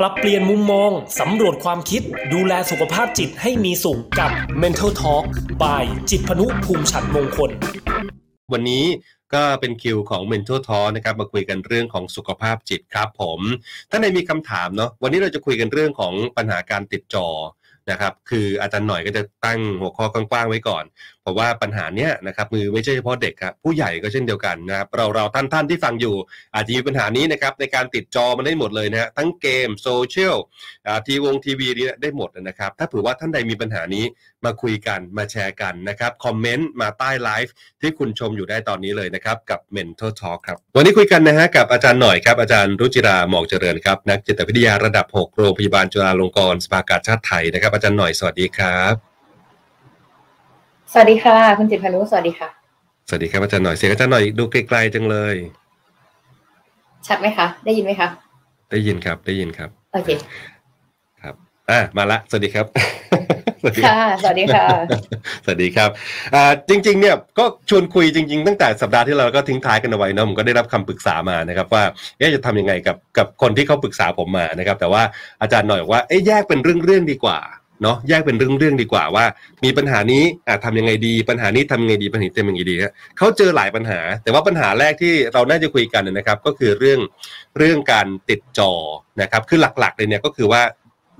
ปรับเปลี่ยนมุมมอง สำรวจความคิด ดูแลสุขภาพจิตให้มีสุขกับ Mental Talk by จิตพนุภูมิฉันมงคล วันนี้ก็เป็นคิวของ Mental Talk นะครับมาคุยกันเรื่องของสุขภาพจิตครับผมท่านใดมีคำถามเนาะวันนี้เราจะคุยกันเรื่องของปัญหาการติดจอนะครับคืออาจารย์หน่อยก็จะตั้งหัวข้อกว้างๆไว้ก่อน เพราะว่าปัญหาเนี้ยนะครับมือไม่ใช่เฉพาะเด็กครับผู้ใหญ่ก็เช่นเดียวกันนะครับเราเราท่านท่านที่ฟังอยู่ อาจจะมีปัญหานี้นะครับในการติดจอมันได้หมดเลยนะฮะทั้งเกมโซเชียลทีวงทีวีนี่ได้หมดนะครับ ถ้าเผื่อว่าท่านใดมีปัญหานี้มาคุยกันมาแชร์กันนะครับคอมเมนต์มาใต้ไลฟ์ที่คุณชมอยู่ได้ตอนนี้เลยนะครับกับ Mental Talk ครับวันนี้คุยกันนะฮะกับอาจารย์หน่อยครับอาจารย์รุจิราหมอกเจริญครับนักจิตวิทยาระดับ 6 โรงพยาบาลจุฬาลงกรณ์สภากาชาดไทยนะครับอาจารย์หน่อยสวัสดีครับ สวัสดีค่ะ คุณจิตรพานุสวัสดีค่ะ สวัสดีครับอาจารย์หน่อยเสียงอาจารย์หน่อยดูไกลๆจังเลย ชัดไหมคะ ได้ยินไหมคะได้ยินครับได้ยินครับโอเคครับอ่ามาละสวัสดีครับสวัสดีค่ะสวัสดีค่ะ สวัสดีครับอ่าจริง ๆ เนี่ยก็ชวนคุยจริง ๆ ตั้งแต่สัปดาห์ที่เราก็ทิ้งท้ายกันเอาไว้เนอะผมก็ได้รับคำปรึกษามานะครับ ว่าเอ๊ะจะทำยังไงกับกับคนที่เขาปรึกษาผมมานะครับ แต่ว่าอาจารย์หน่อยบอกว่าเอ๊ะแยกเป็นเรื่องๆดีกว่า เนาะแยกเป็นเรื่องๆดีกว่าว่า มีปัญหานี้อะทำยังไงดี ปัญหานี้ทำยังไงดีปัญหาเต็มยังไงดีฮะเขาเจอหลายปัญหา แต่ว่าปัญหาแรกที่เราน่าจะคุยกันนะครับ ก็คือเรื่องเรื่องการติดจอนะครับ คือหลักๆเลยเนี่ยก็คือว่า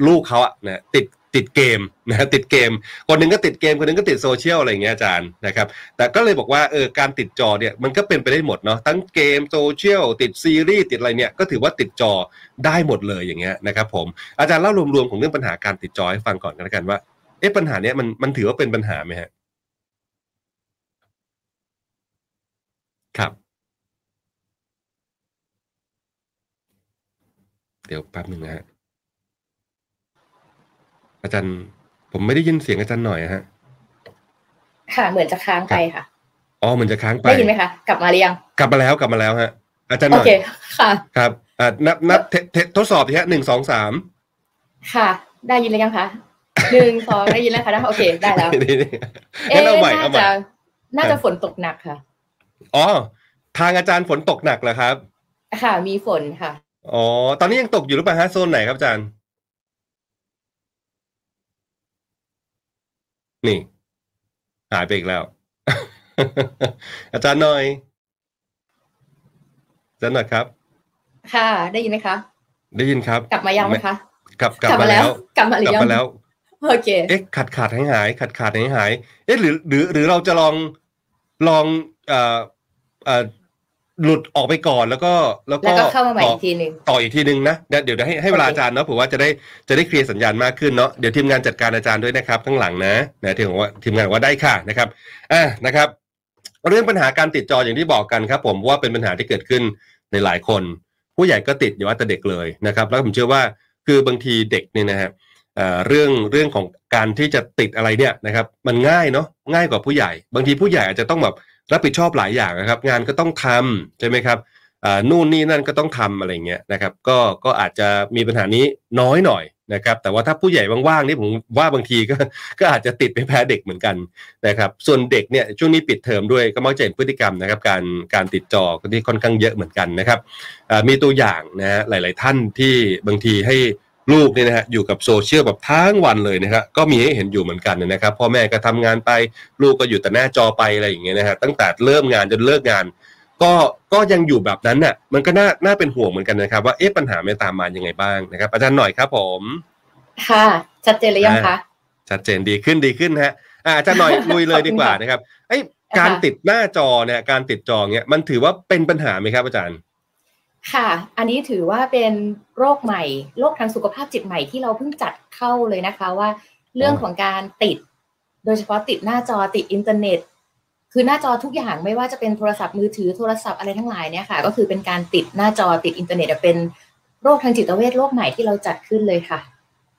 ลูกเขาอะนะติด ติดเกมนะติดเกม คนหนึ่งก็ติดเกมคนหนึ่งก็ติดโซเชียลอะไรอย่างเงี้ยอาจารย์นะครับ แต่ก็เลยบอกว่าเออการติดจอเนี่ยมันก็เป็นไปได้หมดเนาะทั้งเกมโซเชียลติดซีรีส์ติดอะไรเนี่ยก็ถือว่าติดจอได้หมดเลยอย่างเงี้ยนะครับผมอาจารย์เล่ารวมๆของเรื่องปัญหาการติดจอให้ฟังก่อนกันแล้วกันว่าเอ๊ะปัญหาเนี้ยมันมันถือว่าเป็นปัญหาไหมฮะครับ เดี๋ยวแป๊บหนึ่งนะฮะ อาจารย์ ผมไม่ได้ยินเสียงอาจารย์หน่อยอะฮะ ค่ะเหมือนจะค้างไปค่ะอ๋อมันจะค้างไปได้ยินไหมคะกลับมาหรือยังกลับมาแล้วกลับมาแล้วฮะ อาจารย์หโอน่อยเคค่ะ ครับอ่านับนับเทเททดสอบทีฮะหนึ่งสองสามค่ะ ได้ยินหรือยังคะหนึ่งสองได้ยินแล้วค่ะได้โอเคได้แล้วนี่นี่เอ๊ะงั้นเอาใหม่น่าเอาใหม่จะน่าจะฝนตกหนักค่ะอ๋อทางอาจารย์ฝนตกหนักเหรอครับ ค่ะ มีฝนค่ะ อ๋อ ตอนนี้ยังตกอยู่หรือเปล่าฮะโซนไหนครับอาจารย์ นี่ หายไปอีกแล้ว อาจารย์หน่อยอาจารย์หน่อยครับ ค่ะ ได้ยินไหมคะ ได้ยินครับ กลับมายังไหมคะกลับกลับมาแล้ว กลับมาหรืกลัอบยังมาแล้วโอเค เอ๊ะขาดขาดหายหายขาดขาดหายหาย เอ๊ะหรือหรือหรือเราจะลองลองเอ่อเอ่อ หลุดออกไปก่อนแล้วก็แล้วแล้วก็ก็เข้ามาใหม่ต่ออีกทีหนึ่งต่ออีกทีนึงนะเดี๋ยวเดี๋ยวให้ให้เวลาโอเคอาจารย์เนาะเผื่อว่าจะได้จะได้เคลียร์สัญญาณมากขึ้นเนาะเดี๋ยวทีมงานจัดการอาจารย์ด้วยนะครับข้างหลังนะนะทีมงานบอกว่าทีมงานบอกว่าได้ค่ะนะครับอะนะครับ เรื่องปัญหาการติดจออย่างที่บอกกันครับ ผมว่าเป็นปัญหาที่เกิดขึ้นในหลายคน ผู้ใหญ่ก็ติดอย่าว่าแต่เด็กเลยนะครับ แล้วผมเชื่อว่าคือบางทีเด็กเนี่ยนะฮะเอ่อเรื่องเรื่องของการที่จะติดอะไรเนี่ยนะครับ มันง่ายเนาะง่ายกว่าผู้ใหญ่ บางทีผู้ใหญ่อาจจะต้องแบบ รับผิดชอบหลายอย่างนะครับ งานก็ต้องทำใช่ไหมครับอ่านู่นนี่นั่นก็ต้องทำอะไรเงี้ยนะครับ ก็ก็อาจจะมีปัญหานี้น้อยหน่อยนะครับ แต่ว่าถ้าผู้ใหญ่ว่างๆนี่ผมว่าบางทีก็ก็อาจจะติดไปแพ้เด็กเหมือนกันนะครับ ส่วนเด็กเนี่ยช่วงนี้ปิดเทอมด้วยก็มักจะเห็นพฤติกรรมนะครับ การการติดจอที่ค่อนข้างเยอะเหมือนกันนะครับมีตัวอย่างนะฮะหลาย ๆ ท่านที่บางทีให้ ลูกเนี่ยนะฮะอยู่กับโซเชียลแบบทั้งวันเลยนะครับก็มีให้เห็นอยู่เหมือนกันนะครับพ่อแม่ก็ทำงานไปลูกก็อยู่แต่หน้าจอไปอะไรอย่างเงี้ยนะฮะตั้งแต่เริ่มงานจนเลิกงาน ก็ก็ยังอยู่แบบนั้นน่ะมันก็น่าน่าเป็นห่วงเหมือนกันนะครับ ว่าเอ๊ะปัญหามันตามมายังไงบ้างนะครับ อาจารย์หน่อยครับผม ค่ะ ชัดเจนหรือยังคะชัดเจนดีขึ้นดีขึ้นฮะอ่าอาจารย์หน่อยลุยเลยดีกว่าขอบคุณค่ะนะครับไอ้ยการค่ะติดหน้าจอเนี่ยการติดจอเนี่ยมันถือว่าเป็นปัญหาไหมครับอาจารย์ ค่ะ อันนี้ถือว่าเป็นโรคใหม่ โรคทางสุขภาพจิตใหม่ที่เราเพิ่งจัดเข้าเลยนะคะว่า เรื่องของการติด โดยเฉพาะติดหน้าจอติดอินเทอร์เน็ต คือหน้าจอทุกอย่างไม่ว่าจะเป็นโทรศัพท์มือถือโทรศัพท์อะไรทั้งหลายเนี่ยค่ะ ก็คือเป็นการติดหน้าจอติดอินเทอร์เน็ตเป็นโรคทางจิตเวชโรคใหม่ที่เราจัดขึ้นเลยค่ะ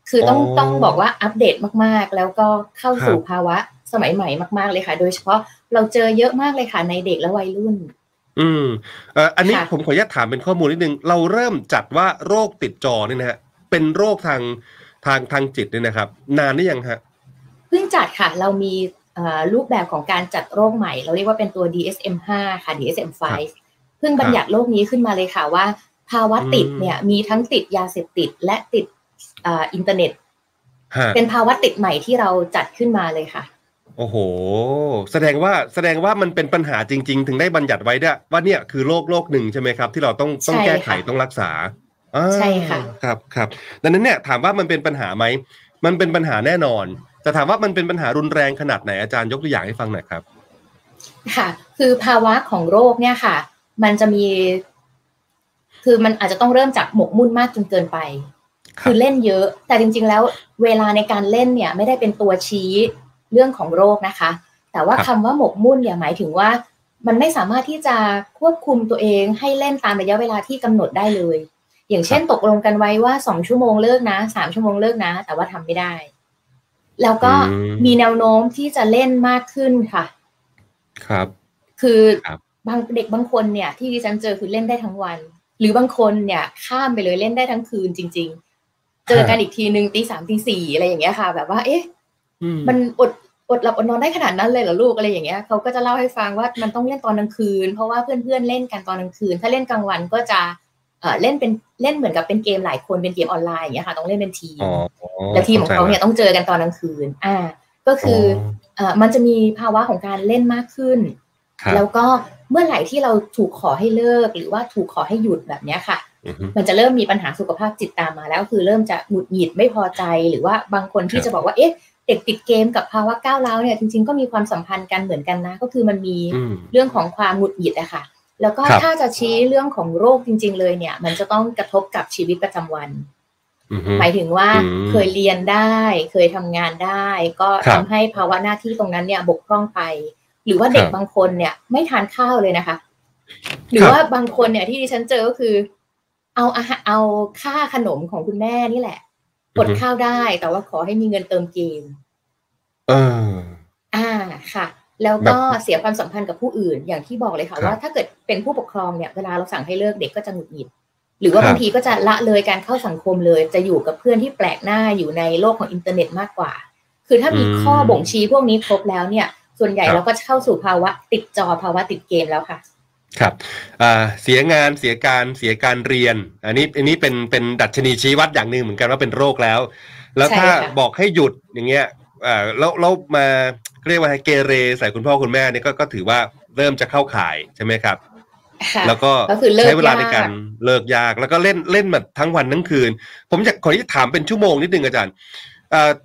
คือต้องอ๋อต้องบอกว่าอัปเดตมากๆ แล้วก็เข้าสู่ครับภาวะสมัยใหม่มาก ๆเลยค่ะ โดยเฉพาะเราเจอเยอะมากเลยค่ะในเด็กและวัยรุ่น อืมเอ่ออันนี้ค่ะผมขออนุญาตถามเป็นข้อมูลนิดนึง เราเริ่มจัดว่าโรคติดจอเนี่ยนะฮะเป็นโรคทางทางทางจิตเนี่ยนะครับ นานหรือยังฮะเพิ่งจัดค่ะ เรามีเอ่อรูปแบบของการจัดโรคใหม่ เราเรียกว่าเป็นตัว DSM 5 ค่ะ DSM 5 เพิ่งบัญญัติโรคนี้ขึ้นมาเลยค่ะว่า ภาวะติดเนี่ยมีทั้งติดยาเสพติดและติดอ่าอินเทอร์เน็ตฮะเป็นภาวะติดใหม่ที่เราจัดขึ้นมาเลยค่ะ โอ้โห แสดงว่าแสดงว่ามันเป็นปัญหาจริง ๆ ถึงได้บัญญัติไว้ด้วยว่าเนี่ยคือโรคโรคหนึ่งใช่ไหมครับ ที่เราต้องต้องใช่แก้ไขค่ะต้องรักษาอ่าใช่ค่ะครับครับดังนั้นเนี่ยถามว่ามันเป็นปัญหาไหมมันเป็นปัญหาแน่นอน แต่ถามว่ามันเป็นปัญหารุนแรงขนาดไหนอาจารย์ยกตัวอย่างให้ฟังหน่อยครับ ค่ะ คือภาวะของโรคเนี่ยค่ะ มันจะมี คือมันอาจจะต้องเริ่มจากหมกมุ่นมากจนเกินไปครับคือเล่นเยอะ แต่จริง ๆ แล้ว เวลาในการเล่นเนี่ย ไม่ได้เป็นตัวชี้ เรื่องของโรคนะคะ แต่ว่าคำว่าหมกมุ่นเนี่ยหมายถึงว่า มันไม่สามารถที่จะควบคุมตัวเองให้เล่นตามระยะเวลาที่กำหนดได้เลย อย่างเช่นตกลงกันไว้ว่าสองชั่วโมงเลิกนะสามชั่วโมงเลิกนะ แต่ว่าทำไม่ได้ แล้วก็อืมมีแนวโน้มที่จะเล่นมากขึ้นค่ะ ครับ คือครับบางเด็กบางคนเนี่ย ที่ดิฉันเจอคือเล่นได้ทั้งวัน หรือบางคนเนี่ยข้ามไปเลยเล่นได้ทั้งคืนจริง ๆ เจอกันอีกทีหนึ่งตีสามตีสี่อะไรอย่างเงี้ยค่ะ แบบว่า เอ๊ะอื มมันอดอดหลับอดนอนได้ขนาดนั้นเลยเหรอลูกอะไรอย่างเงี้ยเขาก็จะเล่าให้ฟังว่ามันต้องเล่นตอนกลางคืน เพราะว่าเพื่อนๆเล่นกันตอนกลางคืน ถ้าเล่นกลางวันก็จะเอ่อเล่นเป็นเล่นเหมือนกับเป็นเกมหลายคนเป็นเกมออนไลน์อย่างเงี้ยค่ะต้องเล่นเป็นทีมอ๋อแล้วทีมของเขาเนี่ยต้องเจอกันตอนกลางคืน อ่า ก็คือเอ่อมันจะมีภาวะของการเล่นมากขึ้นครับแล้วก็เมื่อไหร่ที่เราถูกขอให้เลิก หรือว่าถูกขอให้หยุดแบบเนี้ยค่ะอือฮึมันจะเริ่มมีปัญหาสุขภาพจิตตามมา แล้วคือเริ่มจะหงุดหงิดไม่พอใจหรือว่าบางคนที่ครับจะบอกว่าเอ๊ะ เด็กติดเกมกับภาวะก้าวร้าวเนี่ยจริง ๆก็มีความสัมพันธ์กันเหมือนกันนะ ก็คือมันมีอืมเรื่องของความหงุดหงิดอะค่ะ แล้วก็ครับถ้าจะชี้เรื่องของโรคจริง ๆ เลยเนี่ย มันจะต้องกระทบกับชีวิตประจำวันอือฮึหมายถึงว่าอืมเคยเรียนได้ เคยทำงานได้ ก็ครัทำบให้ภาวะหน้าที่ตรงนั้นเนี่ยบกพร่องไป หรือว่าเด็กครับบางคนเนี่ย ไม่ทานข้าวเลยนะคะ หรือว่าบางคนเนี่ยที่ดิฉันเจอก็คือ เอาอาหารเอาค่าขนมของคุณแม่นี่แหละ อดข้าวได้ แต่ว่าขอให้มีเงินเติมเกมเอออ่าค่ะ แล้วก็แบบเสียความสัมพันธ์กับผู้อื่น อย่างที่บอกเลยค่ะครับว่าถ้าเกิดเป็นผู้ปกครองเนี่ยเวลาเราสั่งให้เลิกเด็กก็จะหงุดหงิด หรือว่าครับบางทีก็จะละเลยการเข้าสังคมเลย จะอยู่กับเพื่อนที่แปลกหน้าอยู่ในโลกของอินเทอร์เน็ตมากกว่า คือถ้ามีอืมข้อบ่งชี้พวกนี้ครบแล้วเนี่ย ส่วนใหญ่ครับเราก็จะเข้าสู่ภาวะติดจอภาวะติดเกมแล้วค่ะ ครับอ่าเสียงานเสียการเสียการเรียน อันนี้อันนี้เป็นเป็นดัชนีชี้วัดอย่างหนึ่งเหมือนกันว่าเป็นโรคแล้ว แล้วใช่ถ้าค่ะบอกให้หยุดอย่างเงี้ยอ่าแล้วแล้วมาเรียกว่าเกเรใส่คุณพ่อคุณแม่เนี่ยก็ก็ถือว่าเริ่มจะเข้าข่ายใช่ไหมครับค่ะแล้วก็ก็คือเลิกใช้เวลาในยากการเลิกยากแล้วก็เล่นเล่นแบบทั้งวันทั้งคืน ผมอยากขอที่ถามเป็นชั่วโมงนิดนึงอาจารย์อ่า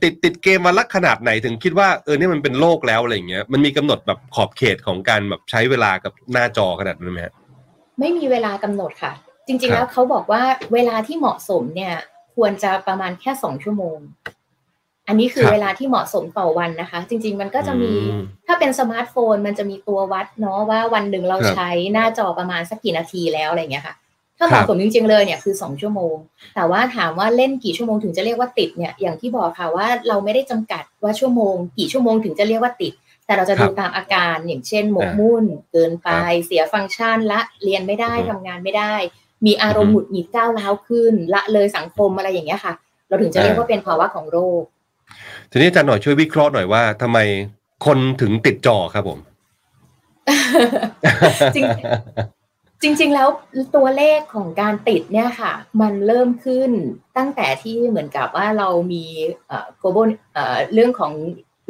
ติดติดเกมวันละขนาดไหนถึงคิดว่าเออเนี่ยมันเป็นโรคแล้วอะไรอย่างเงี้ยมันมีกำหนดแบบขอบเขตของการแบบใช้เวลากับหน้าจอขนาดนั้นไหมฮะไม่มีเวลากำหนดค่ะ จริงครัๆบแล้วเขาบอกว่าเวลาที่เหมาะสมเนี่ย ควรจะประมาณแค่สองชั่วโมง อันนี้คือเวลาที่เหมาะสมต่อวันนะคะ จริง ๆ มันก็จะมีอืมถ้าเป็นสมาร์ทโฟน มันจะมีตัววัดเนาะว่าวันหนึ่งเราครับใช้หน้าจอประมาณสักกี่นาทีแล้วอะไรอย่างเงี้ยค่ะ ถ้าเหครัมาะบสมจริง ๆเลยเนี่ยคือสองชั่วโมง แต่ว่าถามว่าเล่นกี่ชั่วโมงถึงจะเรียกว่าติดเนี่ยอย่างที่บอกค่ะว่าเราไม่ได้จำกัดว่าชั่วโมง กี่ชั่วโมงถึงจะเรียกว่าติด แต่เราจะดูตามอาการอย่างเช่นหมกมุ่น เกินไปเสียฟังก์ชันละเรียนไม่ได้อือฮึทำงานไม่ได้ มีอารมณ์หงุดหงิดก้าวร้าวขึ้น ละเลยสังคมอะไรอย่างเงี้ยค่ะ เราถึงจะเรียกว่าเป็นภาวะของโรค ทีนี้อาจารย์หน่อยช่วยวิเคราะห์หน่อยว่าทำไมคนถึงติดจอครับผมจริง จริงๆ แล้วตัวเลขของการติดเนี่ยค่ะ มันเริ่มขึ้นตั้งแต่ที่เหมือนกับว่าเรามีเอ่อ global เอ่อเรื่องของ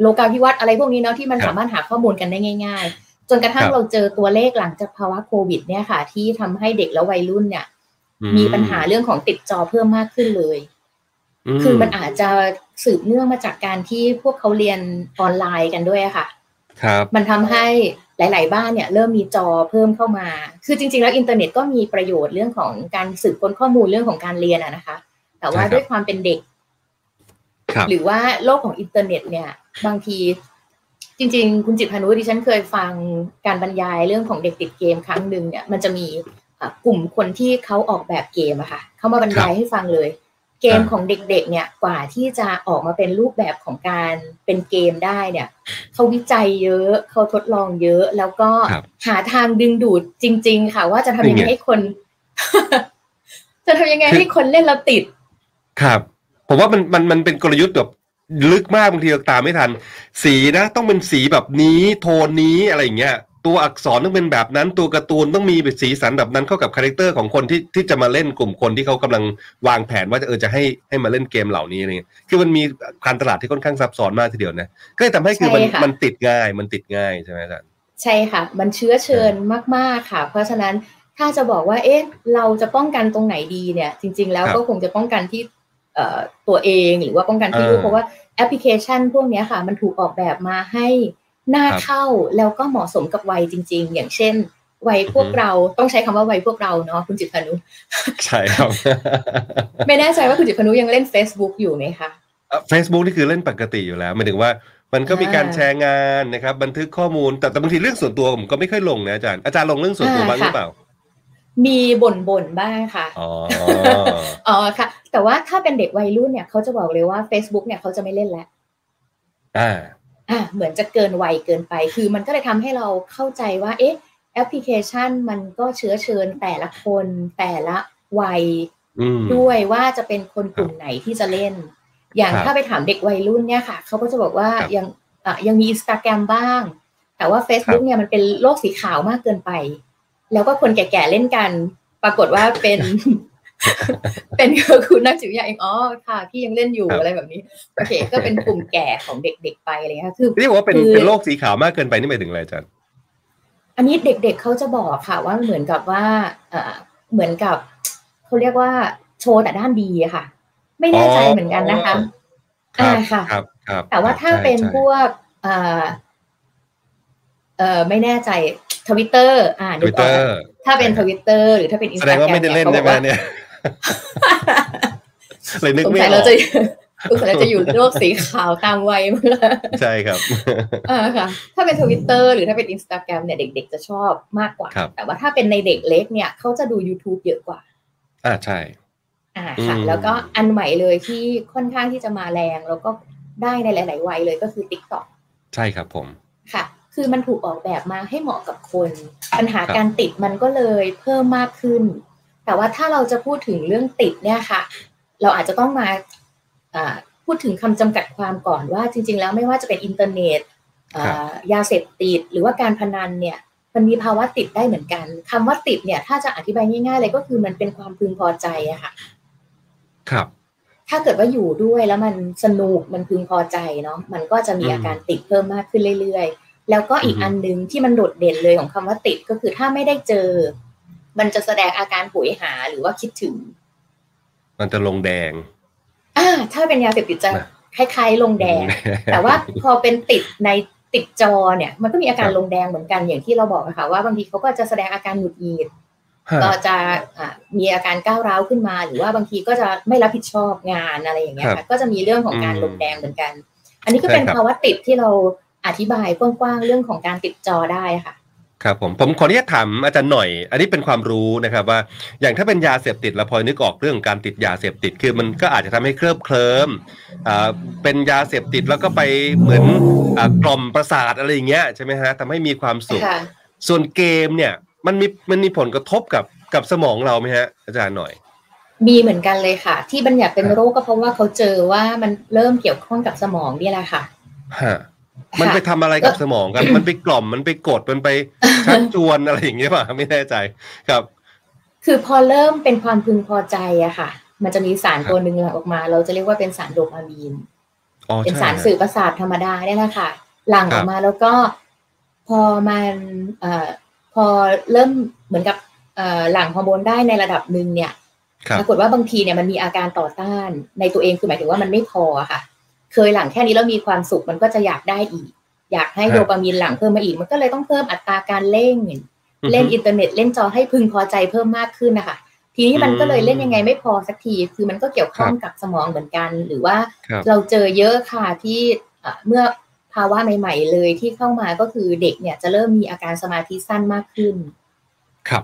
โลกาภิวัตน์อะไรพวกนี้เนาะที่มันครับสามารถหาข้อมูลกันได้ง่าย ๆ จนกระทั่คงรับเราเจอตัวเลขหลังจากภาวะโควิด เนี่ยค่ะ ที่ทำให้เด็กและวัยรุ่นเนี่ย มีปัญหาเรื่องของติดจอเพิ่มมากขึ้นเลย คือมันอาจจะสืบเนื่องมาจากการที่พวกเขาเรียนออนไลน์กันด้วยอะค่ะ ครับ มันทำให้ หลาย ๆ บ้านเนี่ยเริ่มมีจอเพิ่มเข้ามา คือจริง ๆ แล้วอินเทอร์เน็ตก็มีประโยชน์เรื่องของการสืบค้นข้อมูลเรื่องของการเรียนอะนะคะ แต่ว่าใช่ครับด้วยความเป็นเด็กครับหรือว่าโลกของอินเทอร์เน็ตเนี่ย บางทีจริง ๆ คุณจิตพานุดิฉันเคยฟังการบรรยายเรื่องของเด็กติดเกมครั้งหนึ่งเนี่ยมันจะมีอะกลุ่มคนที่เขาออกแบบเกมอะค่ะเขามาบรรยายให้ฟังเลย เกมอ่าของเด็กๆเนี่ยกว่าที่จะออกมาเป็นรูปแบบของการเป็นเกมได้เนี่ยเขาวิจัยเยอะเขาทดลองเยอะ แล้วก็ครับหาทางดึงดูดจริง ๆ ค่ะ ว่าจะทำยังไงนี่ไงให้คน จะทำยังไงให้คนเล่นแล้วติด ครับ ผมว่ามันมันมันเป็นกลยุทธ์แบบลึกมากบางทีเราตามไม่ทัน สีนะต้องเป็นสีแบบนี้โทนนี้อะไรอย่างเงี้ย ตัวอักษรต้องเป็นแบบนั้น ตัวการ์ตูนต้องมีสีสันแบบนั้นเข้ากับ character ของคนที่ที่จะมาเล่นกลุ่มคนที่เขากำลังวางแผนว่าจะเออจะให้ให้มาเล่นเกมเหล่านี้อะไรเงี้ยคือมันมีการตลาดที่ค่อนข้างซับซ้อนมากทีเดียวนะก็เลยทำให้คือมันใช่ค่ะมันติดง่ายมันติดง่ายใช่ไหมอาจารย์ใช่ค่ะ มันเชื้อเชิญมากๆค่ะ เพราะฉะนั้นถ้าจะบอกว่าเอ๊ะเราจะป้องกันตรงไหนดีเนี่ย จริง ๆ แล้วครับก็คงจะป้องกันที่เอ่อตัวเองหรือว่าป้องกันที่เออลูกเพราะว่าแอปพลิเคชันพวกเนี้ยค่ะ มันถูกออกแบบมาให้ห น้าครับเข้าแล้วก็เหมาะสมกับวัยจริง ๆ อย่างเช่น วัยพวกอือฮึเราต้องใช้คำว่าวัยพวกเราเนาะคุณจิตพานุใช่ครับ ไม่แน่ใจว่าคุณจิตพานุยังเล่น Facebook อยู่ไหมคะเฟซบุ๊กนี่คือเล่นปกติอยู่แล้วหมายถึงว่ามันก็มีการอ่าแชร์งานนะครับ บันทึกข้อมูลแต่แต่บางทีเรื่องส่วนตัวผมก็ไม่ค่อยลงนะอาจารย์อาจารย์ลงเรื่องส่วนตัวอ่าบ้างหรือค่ะเปล่า มีบ่นบ่นๆบ้างค่ะอ๋ออ๋อค่ะ แต่ว่าถ้าเป็นเด็กวัยรุ่นเนี่ยเขาจะบอกเลยว่า Facebook เนี่ยเขาจะไม่เล่นแล้วอ่า อะเหมือนจะเกินวัยเกินไป คือมันก็เลยทำให้เราเข้าใจว่าเอ๊ะแอปพลิเคชันมันก็เชื้อเชิญแต่ละคนแต่ละวัยอืมด้วยว่าจะเป็นคนกลุ่มไหนที่จะเล่น อย่างครับถ้าไปถามเด็กวัยรุ่นเนี่ยค่ะเขาก็จะบอกว่าครับยังอะยังมีอินสตาแกรมบ้าง แต่ว่า Facebook เนี่ยมันเป็นโลกสีขาวมากเกินไป แล้วก็คนแก่ๆเล่นกัน ปรากฏว่าเป็น เป็นคุณนักจิตวิทยาเองอ๋อค่ะพี่ยังเล่นอยู่ครับอะไรแบบนี้โอเค ก็เป็นกลุ่มแก่ของเด็กๆไปอะไรเงี้ยค่ะคือเรียกว่าเป็นคือเป็นโลกสีขาวมากเกินไปนี่หมายถึงอะไรอาจารย์อันนี้เด็กๆเขาจะบอกค่ะว่าเหมือนกับว่าเอ่อเหมือนกับเขาเรียกว่าโชว์แต่ด้านดีอะค่ะ ไม่แน่ใจเหมือนกันนะคะครับอ่าค่ะครับครับแต่ว่าครับถ้าใช่เป็นใช่พวกเอ่อเอ่อไม่แน่ใจทวิตเตอร์อ่าทนึวิกตอเตออกร์ถ้าเป็นทวิตเตอร์หรือถ้าเป็นอินสแสดตางแกรว่ามไม่ได้เล่นใช่ไหมเนี่ย เลยนึกสงไม่สัยอเราอกจะสงสัยเราจะอยู่โลกสีขาวตามวัยมั้งล่ะใช่ครับอ่าค่ะ ถ้าเป็นทวิตเตอร์หรือถ้าเป็นอินสตาแกรมเนี่ยเด็ก ๆ จะชอบมากกว่าครับแต่ว่าถ้าเป็นในเด็กเล็กเนี่ยเขาจะดู YouTube เยอะกว่า อ่าใช่ อ่าค่ะอืมแล้วก็อันใหม่เลยที่ค่อนข้างที่จะมาแรง แล้วก็ได้ในหลาย ๆ วัยเลยก็คือ TikTok ใช่ครับผมค่ะ คือมันถูกออกแบบมาให้เหมาะกับคน ปัญหาครับการติดมันก็เลยเพิ่มมากขึ้น แต่ว่าถ้าเราจะพูดถึงเรื่องติดเนี่ยค่ะ เราอาจจะต้องมาอ่าพูดถึงคำจำกัดความก่อนว่าจริง ๆ แล้วไม่ว่าจะเป็นอินเทอร์เน็ตอ่ายาเสพติดหรือว่าการพนันเนี่ยมันมีภาวะติดได้เหมือนกันคำว่าติดเนี่ย ถ้าจะอธิบายง่ายๆเลยก็คือมันเป็นความพึงพอใจอะค่ะ ครับ ถ้าเกิดว่าอยู่ด้วยแล้วมันสนุกมันพึงพอใจเนาะมันก็จะมีอืมอาการติดเพิ่มมากขึ้นเรื่อยๆ แล้วก็อีกอือฮึอันหนึ่งที่มันโดดเด่นเลยของคำว่าติดก็คือถ้าไม่ได้เจอ มันจะแสดงอาการโหยหาหรือว่าคิดถึง มันจะลงแดงอ่าถ้าเป็นยาเสพติดจะนะคล้ายๆลงแดง แต่ว่าพอเป็นติดในติดจอเนี่ย มันก็มีอาการครับลงแดงเหมือนกันอย่างที่เราบอกอะค่ะว่าบางทีเขาก็จะแสดงอาการหงุดหงิดฮะก็จะอ่ามีอาการก้าวร้าวขึ้นมา หรือว่าบางทีก็จะไม่รับผิดชอบงานอะไรอย่างเงี้ยครัค่ะบก็จะมีเรื่องของการอืมลงแดงเหมือนกัน อันนี้ก็เป็นใช่ครับภาวะติดที่เราอธิบายกว้างๆเรื่องของการติดจอได้ค่ะ ครับผมผมขออนุญาตถามอาจารย์หน่อย อันนี้เป็นความรู้นะครับว่า อย่างถ้าเป็นยาเสพติดเราพอนึกออกเรื่องของการติดยาเสพติดคือมันก็อาจจะทำให้เคลิบเคลิ้มอ่าเป็นยาเสพติดแล้วก็ไปเหมือนอ่ากล่อมประสาทอะไรอย่างเงี้ยใช่ไหมฮะทำให้มีความสุขค่ะส่วนเกมเนี่ยมันมีมันมีผลกระทบกับกับสมองเราไหมฮะ อาจารย์หน่อย มีเหมือนกันเลยค่ะ ที่บัญญัติเป็นครับโรคก็เพราะว่าเขาเจอว่ามันเริ่มเกี่ยวข้องกับสมองนี่แหละค่ะฮะ มันไปทำอะไรกับสมองครับมันไปกล่อมมันไปกดมันไปชักชวนอะไรอย่างเงี้ยป่ะไม่แน่ใจครับ คือพอเริ่มเป็นความพึงพอใจอะค่ะ มันจะมีสารครับตัวหนึ่งหลั่งออกมา เราจะเรียกว่าเป็นสารโดปามีนอ๋อเป็นใช่สารฮะสื่อประสาทธรรมดาเนี่ยแหละค่ะ หลั่งคอรัอบกมาแล้วก็พอมันเอ่อพอเริ่มเหมือนกับเอ่อหลั่งฮอร์โมนได้ในระดับหนึ่งเนี่ยครับปรากฏว่าบางทีเนี่ยมันมีอาการต่อต้านในตัวเองคือหมายถึงว่ามันไม่พออะค่ะ เคยหลั่งแค่นี้แล้วมีความสุขมันก็จะอยากได้อีก อยากให้ครับโดปามีนหลั่งเพิ่มมาอีก มันก็เลยต้องเพิ่มอัตราการเล่นเล่นอินเทอร์เน็ตเล่นจอให้พึงพอใจเพิ่มมากขึ้นนะคะทีนี้มันก็เลยเล่นยังไงไม่พอสักที คือมันก็เกี่ยวข้องกับสมองเหมือนกัน หรือว่าครับเราเจอเยอะค่ะที่เอ่อเมื่อภาวะใหม่ ๆ เลยที่เข้ามาก็คือเด็กเนี่ยจะเริ่มมีอาการสมาธิสั้นมากขึ้น ครับ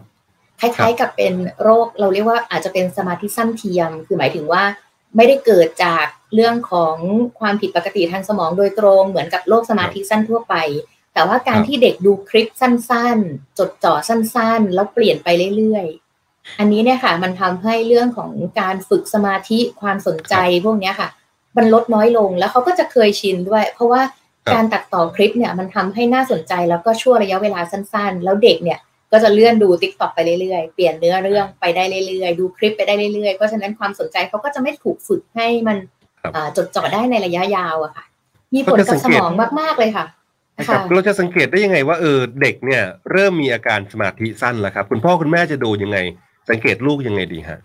คล้ายๆกับเป็นโรคเราเรียกว่าอาจจะเป็นสมาธิสั้นเทียม คือหมายถึงว่า ไม่ได้เกิดจากเรื่องของความผิดปกติทางสมองโดยตรงเหมือนกับโรคสมาธิสั้นทั่วไป แต่ว่าการที่เด็กดูคลิปสั้นๆ จดจ่อสั้นๆ แล้วเปลี่ยนไปเรื่อยๆ อันนี้เนี่ยค่ะ มันทำให้เรื่องของการฝึกสมาธิความสนใจพวกเนี้ยค่ะ มันลดน้อยลงแล้วเขาก็จะเคยชินด้วย เพราะว่าการตัดต่อคลิปเนี่ยมันทำให้น่าสนใจแล้วก็ชั่วระยะเวลาสั้นๆ แล้วเด็กเนี่ย ก็จะเลื่อนดูติ๊กต็อกไปเรื่อยๆ เปลี่ยนเนื้อเรื่องไปได้เรื่อยๆ ดูคลิปไปได้เรื่อยๆ เพราะฉะนั้นความสนใจเขาก็จะไม่ถูกฝึกให้มันครับอ่าจดจ่อได้ในระยะยาวอะค่ะ มีผลกับสมองมากๆเลยค่ะนะครับค่ะเราจะสังเกตได้ยังไงว่าเออเด็กเนี่ย เริ่มมีอาการสมาธิสั้นแล้วครับ คุณพ่อคุณแม่จะดูยังไง สังเกตลูกยังไงดีฮะ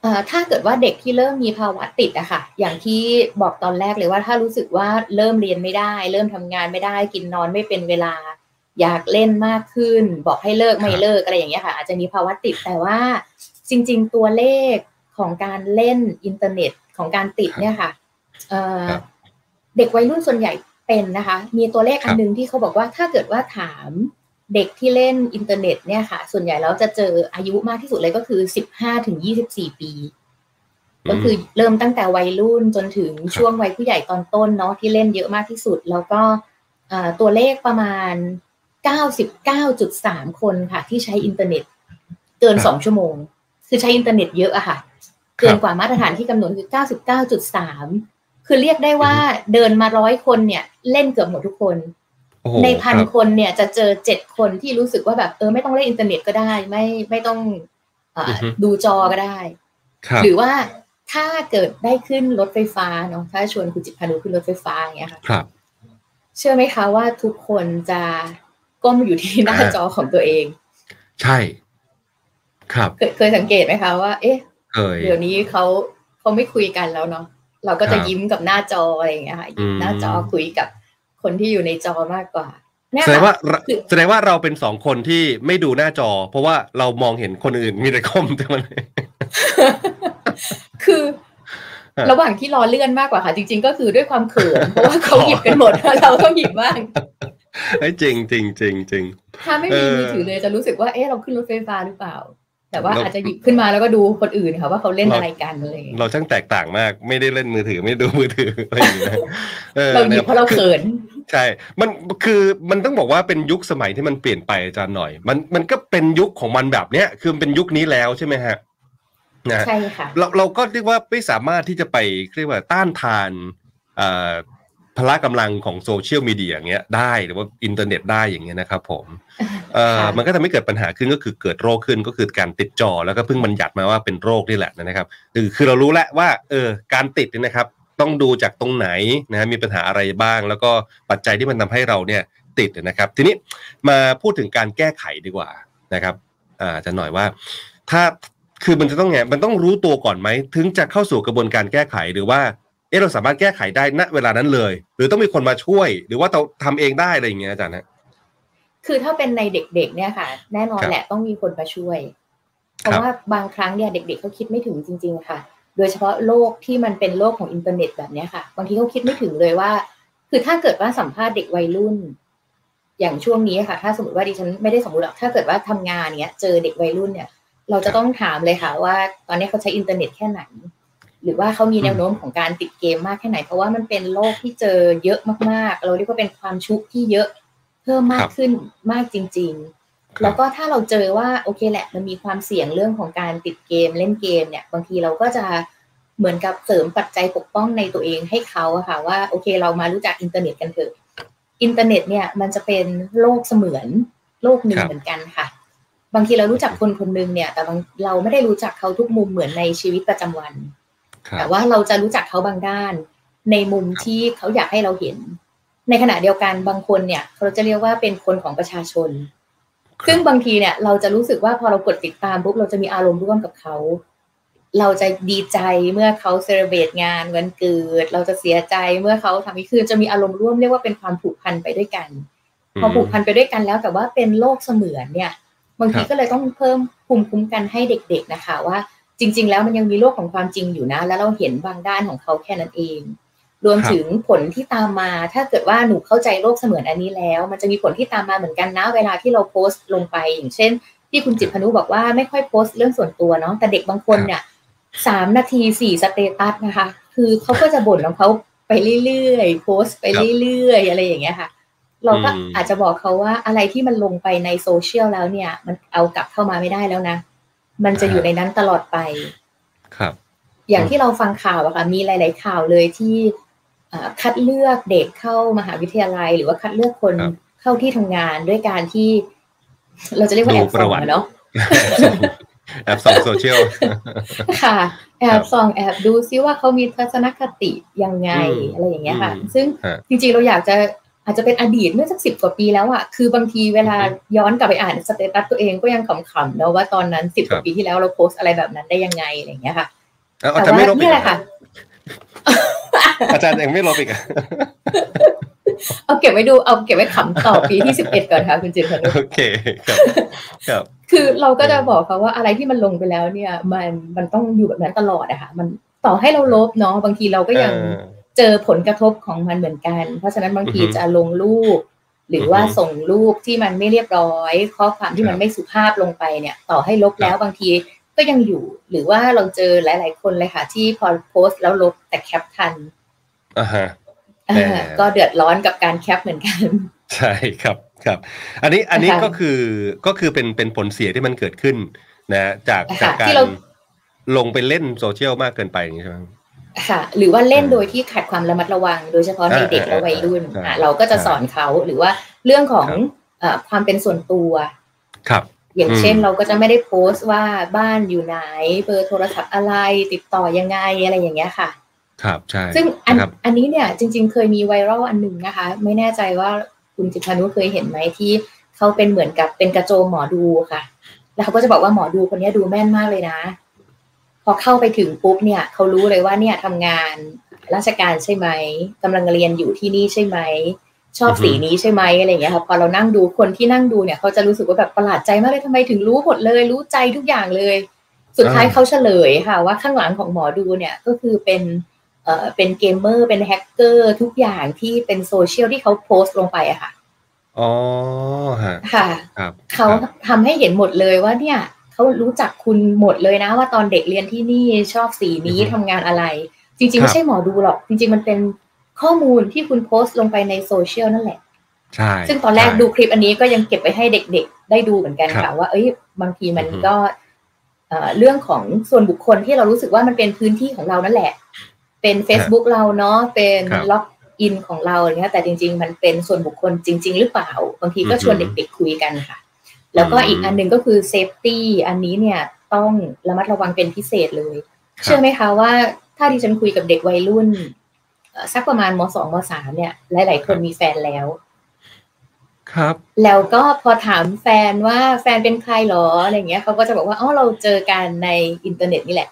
เอ่อถ้าเกิดว่าเด็กที่เริ่มมีภาวะติดอะค่ะ อย่างที่บอกตอนแรกเลยว่าถ้ารู้สึกว่าเริ่มเรียนไม่ได้ เริ่มทำงานไม่ได้กินนอนไม่เป็นเวลา อยากเล่นมากขึ้น บอกให้เลิกไม่เลิกอะไรอย่างเงี้ยค่ะ อาจจะมีภาวะติดแต่ว่าจริง ๆ ตัวเลขของการเล่นอินเทอร์เน็ตของการติดเนี่ยค่ะเอ่อครับเด็กวัยรุ่นส่วนใหญ่เป็นนะคะ มีตัวเลขอัครันบหนึงที่เขาบอกว่าถ้าเกิดว่าถามเด็กที่เล่นอินเทอร์เน็ตเนี่ยค่ะ ส่วนใหญ่แล้วจะเจออายุมากที่สุดเลยก็คือสิบห้าถึงยี่สิบสี่ปี ก็คือเริ่มตั้งแต่วัยรุ่นจนถึงช่วงวัยผู้ใหญ่ตอนต้นเนาะที่เล่นเยอะมากที่สุด แล้วก็เอ่อตัวเลขประมาณ 99.3 คนค่ะ ที่ใช้อินเทอร์เน็ต เกินครับ2ชั่วโมง คือใช้อินเทอร์เน็ตเยอะอะค่ะ เกินกว่ามาตรฐานที่กำหนดคือ 99.3 คือเรียกได้ว่าเดินมาร้อยคนเนี่ยเล่นเกือบหมดทุกคนโอ้โหในพันครับคนเนี่ยจะเจอเจ็ดคนที่รู้สึกว่าแบบเออไม่ต้องเล่นอินเทอร์เน็ตก็ได้ ไม่ไม่ต้องเออออฮึดูจอก็ได้ครับหรือว่าถ้าเกิดได้ขึ้นรถไฟฟ้าเนาะถ้าชวนคุณจิตรพานุขึ้นรถไฟฟ้าอย่างเงี้ยค่ะครับเชื่อไหมคะว่าทุกคนจะ ก้มอยู่ที่หน้าอ่าจอของตัวเอง ใช่ ครับ เคยเคยสังเกตไหมคะว่า เอ๊ะเคยเดี๋ยวนี้เขาเขาไม่คุยกันแล้วเนาะเราก็จะครับยิ้มกับหน้าจออะไรอย่างเงี้ยค่ะอืมหน้าจอคุยกับคนที่อยู่ในจอมากกว่าเนี่ยแสดงค่ะว่าเราคือแสดงว่าเราเป็นสองคนที่ไม่ดูหน้าจอ เพราะว่าเรามองเห็นคนอื่นมีแต่คอมแต่มันคือฮะระหว่างที่รอเลื่อนมากกว่าค่ะ จริง ๆ ก็คือด้วยความเขินเพราะว่าเขาหยิบกันหมดเราต้องหยิบบ้าง เฮ้ยจริงจริงจริงจริงถ้าไม่มีเออมือถือเลยจะรู้สึกว่าเอ๊ะเราขึ้นรถไฟฟ้าหรือเปล่า แต่ว่าเราอาจจะหยิบขึ้นมาแล้วก็ดูคนอื่นค่ะว่าเขาเล่นอะไรกันอะไรอย่างเงี้ยเราช่างแตกต่างมากไม่ได้เล่นมือถือไม่ได้ดูมือถืออะไรอย่างเงี้ยออเราหยิบเพราะเราเขินใช่ มันคือมันต้องบอกว่าเป็นยุคสมัยที่มันเปลี่ยนไปอาจารย์หน่อย มันมันก็เป็นยุคของมันแบบเนี้ยคือมันเป็นยุคนี้แล้วใช่ไหมฮะนะฮะใช่ค่ะเราเราก็เรียกว่าไม่สามารถที่จะไปเรียกว่าต้านทานเอ่อ พละกำลังของโซเชียลมีเดียอย่างเงี้ยได้หรือว่าอินเทอร์เน็ตได้อย่างเงี้ยนะครับผมเอ่อค่ะมันก็ทำให้เกิดปัญหาขึ้นก็คือเกิดโรคขึ้นก็คือการติดจอแล้วก็เพิ่งบัญญัติมาว่าเป็นโรคนี่แหละนะครับคือคือเรารู้แล้วว่าเออการติดเนี่ยนะครับ ต้องดูจากตรงไหนนะฮะมีปัญหาอะไรบ้าง แล้วก็ปัจจัยที่มันทำให้เราเนี่ยติดนะครับ ทีนี้มาพูดถึงการแก้ไขดีกว่านะครับอ่าอาจะหน่อยว่า ถ้าคือมันจะต้องไงมันต้องรู้ตัวก่อนไหมถึงจะเข้าสู่กระบวนการแก้ไขหรือว่าเอะเราสามารถแก้ไขได้ณเวลานั้นเลย หรือต้องมีคนมาช่วย หรือว่าเราทำเองได้อะไรอย่างเงี้ยอาจารย์ฮะคือถ้าเป็นในเด็กๆเนี่ยค่ะ แน่นอนครับแหละต้องมีคนมาช่วย ครับ เพราะว่าบางครั้งเนี่ยเด็กๆเขาคิดไม่ถึงจริง ๆ ค่ะ โดยเฉพาะโลกที่มันเป็นโลกของอินเทอร์เน็ตแบบเนี้ยค่ะ บางทีเขาคิดไม่ถึงเลยว่า คือถ้าเกิดว่าสัมภาษณ์เด็กวัยรุ่น อย่างช่วงนี้ค่ะ ถ้าสมมติว่าดิฉันไม่ได้สมมติหรอกถ้าเกิดว่าทำงานเนี้ย เจอเด็กวัยรุ่นเนี่ย เราจะต้องถามเลยค่ะว่า ตอนนี้เขาใช้อินเทอร์เน็ตแค่ไหน หรือว่าเขามีแนวโน้มของการติดเกมมากแค่ไหน เพราะว่ามันเป็นโลกที่เจอเยอะมาก ๆ เราเรียกว่าเป็นความชุกที่เยอะเพิ่มมากครับขึ้นมากจริง ๆ แล้วก็ถ้าเราเจอว่าโอเคแหละ มันมีความเสี่ยงเรื่องของการติดเกมเล่นเกมเนี่ย บางทีเราก็จะเหมือนกับเสริมปัจจัยปกป้องในตัวเองให้เขาอะค่ะว่าโอเคเรามารู้จักอินเทอร์เน็ตกันเถอะอินเทอร์เน็ตเนี่ยมันจะเป็นโลกเสมือนโลกหนึ่งครับเหมือนกันค่ะ บางทีเรารู้จักคนคนหนึ่งเนี่ย แต่บางเราไม่ได้รู้จักเขาทุกมุมเหมือนในชีวิตประจำวันครั แต่บว่าเราจะรู้จักเขาบางด้าน ในมุมที่เขาอยากให้เราเห็น ในขณะเดียวกันบางคนเนี่ยเขาจะเรียกว่าเป็นคนของประชาชน ซึ่งบางทีเนี่ยเราจะรู้สึกว่าพอเรากดติดตามปุ๊บเราจะมีอารมณ์ร่วมกับเขาเราจะดีใจเมื่อเขาเซเลบรตงานวันเกิด เราจะเสียใจเมื่อเขาทำนี่คือจะมีอารมณ์ร่วมเรียกว่าเป็นความผูกพันไปด้วยกัน พอผูกพันไปด้วยกันแล้วแต่ว่าเป็นโลกเสมือนเนี่ย บางทีครับก็เลยต้องเพิ่มภูมิคุ้มกันให้เด็ก ๆนะคะว่า จริง ๆ แล้วมันยังมีโลกของความจริงอยู่นะ แล้วเราเห็นบางด้านของเขาแค่นั้นเอง รวมครับถึงผลที่ตามมา ถ้าเกิดว่าหนูเข้าใจโลกเสมือนอันนี้แล้ว มันจะมีผลที่ตามมาเหมือนกันนะ เวลาที่เราโพสต์ลงไป อย่างเช่น ที่คุณจิตพนุบอกว่าไม่ค่อยโพสต์เรื่องส่วนตัวเนาะแต่เด็กบางคนเนี่ยสามนาทีสี่ status นะคะ คือเขาก็จะบ่นของเขาไปเรื่อยๆโพสต์ไปเรื่อยๆอะไรอย่างเงี้ยค่ะ เราก็อืมอาจจะบอกเขาว่าอะไรที่มันลงไปในโซเชียลแล้วเนี่ย มันเอากลับเข้ามาไม่ได้แล้วนะ มันจะอยู่ในนั้นตลอดไป ครับ อย่างที่เราฟังข่าวอะค่ะ มีหลาย ๆ ข่าวเลยที่อ่าคัดเลือกเด็กเข้ามหาวิทยาลัย หรือว่าคัดเลือกคนครับเข้าที่ทำงานด้วยการที่ เราจะเรียกว่าแอบดูปส่ระองวัติอะเนาะแอบส่องโซเชียลค่ะ แอบครับส่องแอบดูซิว่าเขามีทัศนคติยังไงอืมอะไรอย่างเงี้ยค่ะอืมซึ่งฮะจริง ๆ เราอยากจะ อาจจะเป็นอดีตเมื่อสักสิบกว่าปีแล้วอะคือบางทีเวลาอือฮึย้อนกลับไปอ่าน status ตัวเองก็ยังขำๆเนาะว่าตอนนั้นสิบกครัว่าบปีที่แล้วเราโพสต์อะไรแบบนั้นได้ยังไงอะไรอย่างเงี้ยค่ะเอาแต่อาจารย์ว่าไม่ลบอีเนี่กยแหเหรอละค่ะ อาจารย์ยังไม่ลบอีกเหรอเอาเก็บไว้ดูเอาเก็บไว้ขำต่อปีที่สิบเอ็ดก่อนค่ะคุณจิตรพนุโอเคครับครับ คือเราก็จะบอกเขาว่าอะไรที่มันลงไปแล้วเนี่ย มันมันต้องอยู่แบบนั้นตลอดอะค่ะมันต่อให้เราลบเนาะบางทีเราก็ยัง เออเจอผลกระทบของมันเหมือนกัน เพราะฉะนั้นบางทีอือฮึจะลงรูป หรือว่าอือฮึส่งรูปที่มันไม่เรียบร้อย ข้อความที่ครับมันไม่สุภาพลงไปเนี่ย ต่อให้ลบแล้วครับบางทีก็ยังอยู่ หรือว่าเราเจอหลาย ๆ คนเลยค่ะ ที่พอโพสต์แล้วลบแต่แคปทันอ่าฮะเออแหมก็เดือดร้อนกับการแคปเหมือนกัน ใช่ครับครับ อันนี้อันนี้ค่ะก็คือก็คือเป็นเป็นผลเสียที่มันเกิดขึ้นนะจากค่ะจากการที่เราลงไปเล่นโซเชียลมากเกินไปอย่างนี้ใช่ไหม ค่ะ หรือว่าเล่นอืมโดยที่ขาดความระมัดระวัง โดยเฉพาะในอ่าเด็กและอ่าวัยรุ่นอ่าอะเราก็จะสอนเขาหรือว่าเรื่องของครับเอ่อความเป็นส่วนตัวครับอย่างอืมเช่นเราก็จะไม่ได้โพสต์ว่าบ้านอยู่ไหน เบอร์โทรศัพท์อะไรติดต่อยังไงอะไรอย่างเงี้ยค่ะ ครับใช่ซึ่งอันครับอันนี้เนี่ยจริง ๆ เคยมีไวรัลอันหนึ่งนะคะ ไม่แน่ใจว่าคุณจิตพานุเคยเห็นไหมที่เขาเป็นเหมือนกับเป็นกระโจมหมอดูค่ะ แล้วเขาก็จะบอกว่าหมอดูคนเนี้ยดูแม่นมากเลยนะ พอเข้าไปถึงปุ๊บเนี่ยเขารู้เลยว่าเนี่ยทำงานราชการใช่ไหมกำลังเรียนอยู่ที่นี่ใช่ไหมชอบอือฮึสีนี้ใช่ไหมอะไรอย่างเงี้ยค่ะพอเรานั่งดูคนที่นั่งดูเนี่ยเขาจะรู้สึกว่าแบบประหลาดใจมากเลยทำไมถึงรู้หมดเลย รู้ใจทุกอย่างเลย สุดท้ายเขาเฉลยค่ะ ว่าข้างหลังของหมอดูเนี่ยก็คือเป็นเอ่อเป็นเกมเมอร์เป็นแฮกเกอร์ทุกอย่างที่เป็นโซเชียลที่เขาโพสต์ลงไปอะค่ะอ๋อฮะค่ะ ครับเขาครับทำให้เห็นหมดเลยว่าเนี่ย เขารู้จักคุณหมดเลยนะ ว่าตอนเด็กเรียนที่นี่ชอบสีนี้อือฮึทำงานอะไร จริง ๆ ครับไม่ใช่หมอดูหรอก จริง ๆ มันเป็นข้อมูลที่คุณโพสต์ลงไปในโซเชียลนั่นแหละใช่ซึ่งตอนแรกใช่ดูคลิปอันนี้ก็ยังเก็บไว้ให้เด็ก ๆ ได้ดูเหมือนกันครับค่ะว่า เอ้ย บางทีมันอือฮึก็เอ่อเรื่องของส่วนบุคคลที่เรารู้สึกว่ามันเป็นพื้นที่ของเรานั่นแหละ เป็น Facebook เราเนาะเป็นครับ login ของเราอย่างเงี้ยแต่จริง ๆ มันเป็นส่วนบุคคลจริง ๆ หรือเปล่า บางทีก็ชวนอือฮึเด็ก ๆ คุยกันค่ะ แล้วก็อืมอีกอันหนึ่งก็คือ safety อันนี้เนี่ยต้องระมัดระวังเป็นพิเศษเลยครับเชื่อไหมคะว่าถ้าดิฉันคุยกับเด็กวัยรุ่นเอ่อสักประมาณมสองมสามเนี่ย หลาย ๆ คนมีแฟนแล้ว ครับ แล้วก็พอถามแฟนว่าแฟนเป็นใครหรออะไรเงี้ยเขาก็จะบอกว่าอ๋อเราเจอกันในอินเทอร์เน็ตนี่แหละ